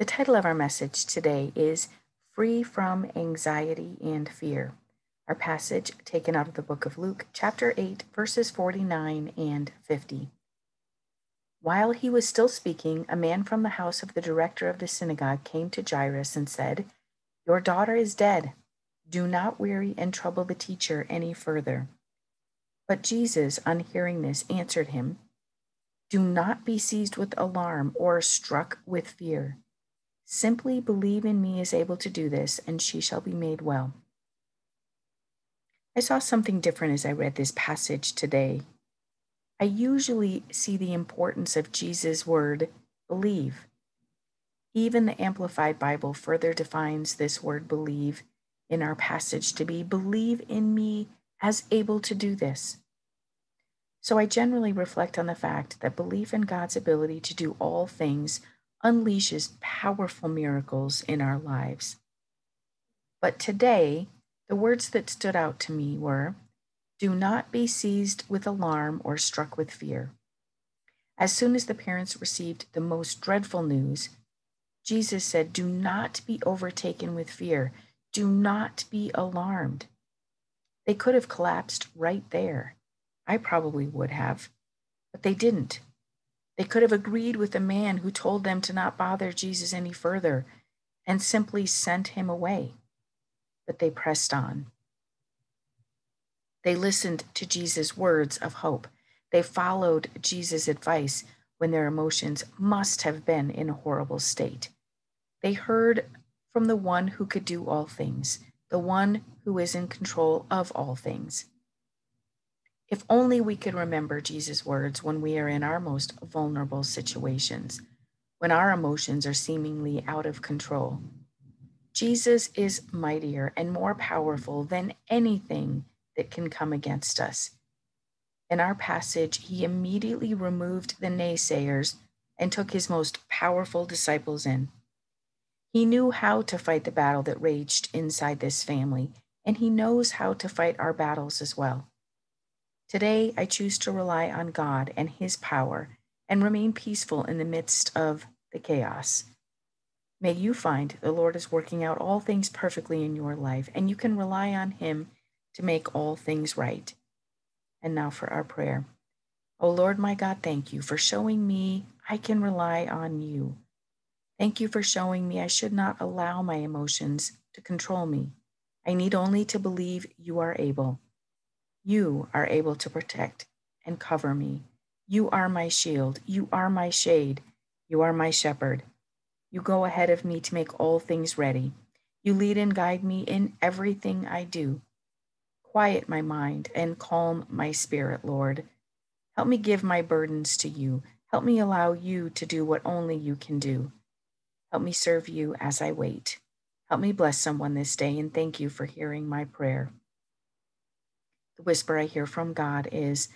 The title of our message today is Free from Anxiety and Fear. Our passage taken out of the book of Luke, chapter 8, verses 49 and 50. While he was still speaking, a man from the house of the director of the synagogue came to Jairus and said, Your daughter is dead. Do not weary and trouble the teacher any further. But Jesus, on hearing this, answered him, Do not be seized with alarm or struck with fear. Simply believe in me is able to do this, and she shall be made well. I saw something different as I read this passage today. I usually see the importance of Jesus' word, believe. Even the Amplified Bible further defines this word believe in our passage to be believe in me as able to do this. So I generally reflect on the fact that belief in God's ability to do all things unleashes powerful miracles in our lives. But today, the words that stood out to me were do not be seized with alarm or struck with fear. As soon as the parents received the most dreadful news, Jesus said, Do not be overtaken with fear. Do not be alarmed. They could have collapsed right there. I probably would have, but they didn't. They could have agreed with the man who told them to not bother Jesus any further and simply sent him away. But they pressed on. They listened to Jesus' words of hope. They followed Jesus' advice when their emotions must have been in a horrible state. They heard from the one who could do all things, the one who is in control of all things. If only we could remember Jesus' words when we are in our most vulnerable situations, when our emotions are seemingly out of control. Jesus is mightier and more powerful than anything that can come against us. In our passage, he immediately removed the naysayers and took his most powerful disciples in. He knew how to fight the battle that raged inside this family, and he knows how to fight our battles as well. Today, I choose to rely on God and His power and remain peaceful in the midst of the chaos. May you find the Lord is working out all things perfectly in your life, and you can rely on Him to make all things right. And now for our prayer. O oh Lord my God, thank you for showing me I can rely on you. Thank you for showing me I should not allow my emotions to control me. I need only to believe you are able. You are able to protect and cover me. You are my shield. You are my shade. You are my shepherd. You go ahead of me to make all things ready. You lead and guide me in everything I do. Quiet my mind and calm my spirit, Lord. Help me give my burdens to you. Help me allow you to do what only you can do. Help me serve you as I wait. Help me bless someone this day and thank you for hearing my prayer. The whisper I hear from God is,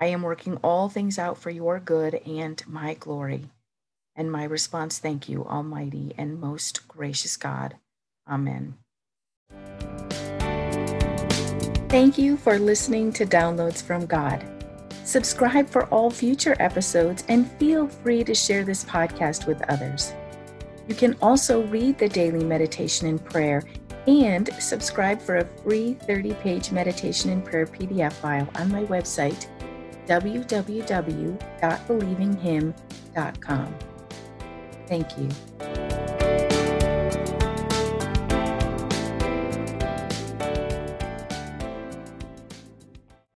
I am working all things out for your good and my glory. And my response, thank you, Almighty and most gracious God. Amen. Thank you for listening to Downloads from God. Subscribe for all future episodes and feel free to share this podcast with others. You can also read the daily meditation and prayer and subscribe for a free 30 page meditation and prayer PDF file on my website, www.believinghim.com. Thank you.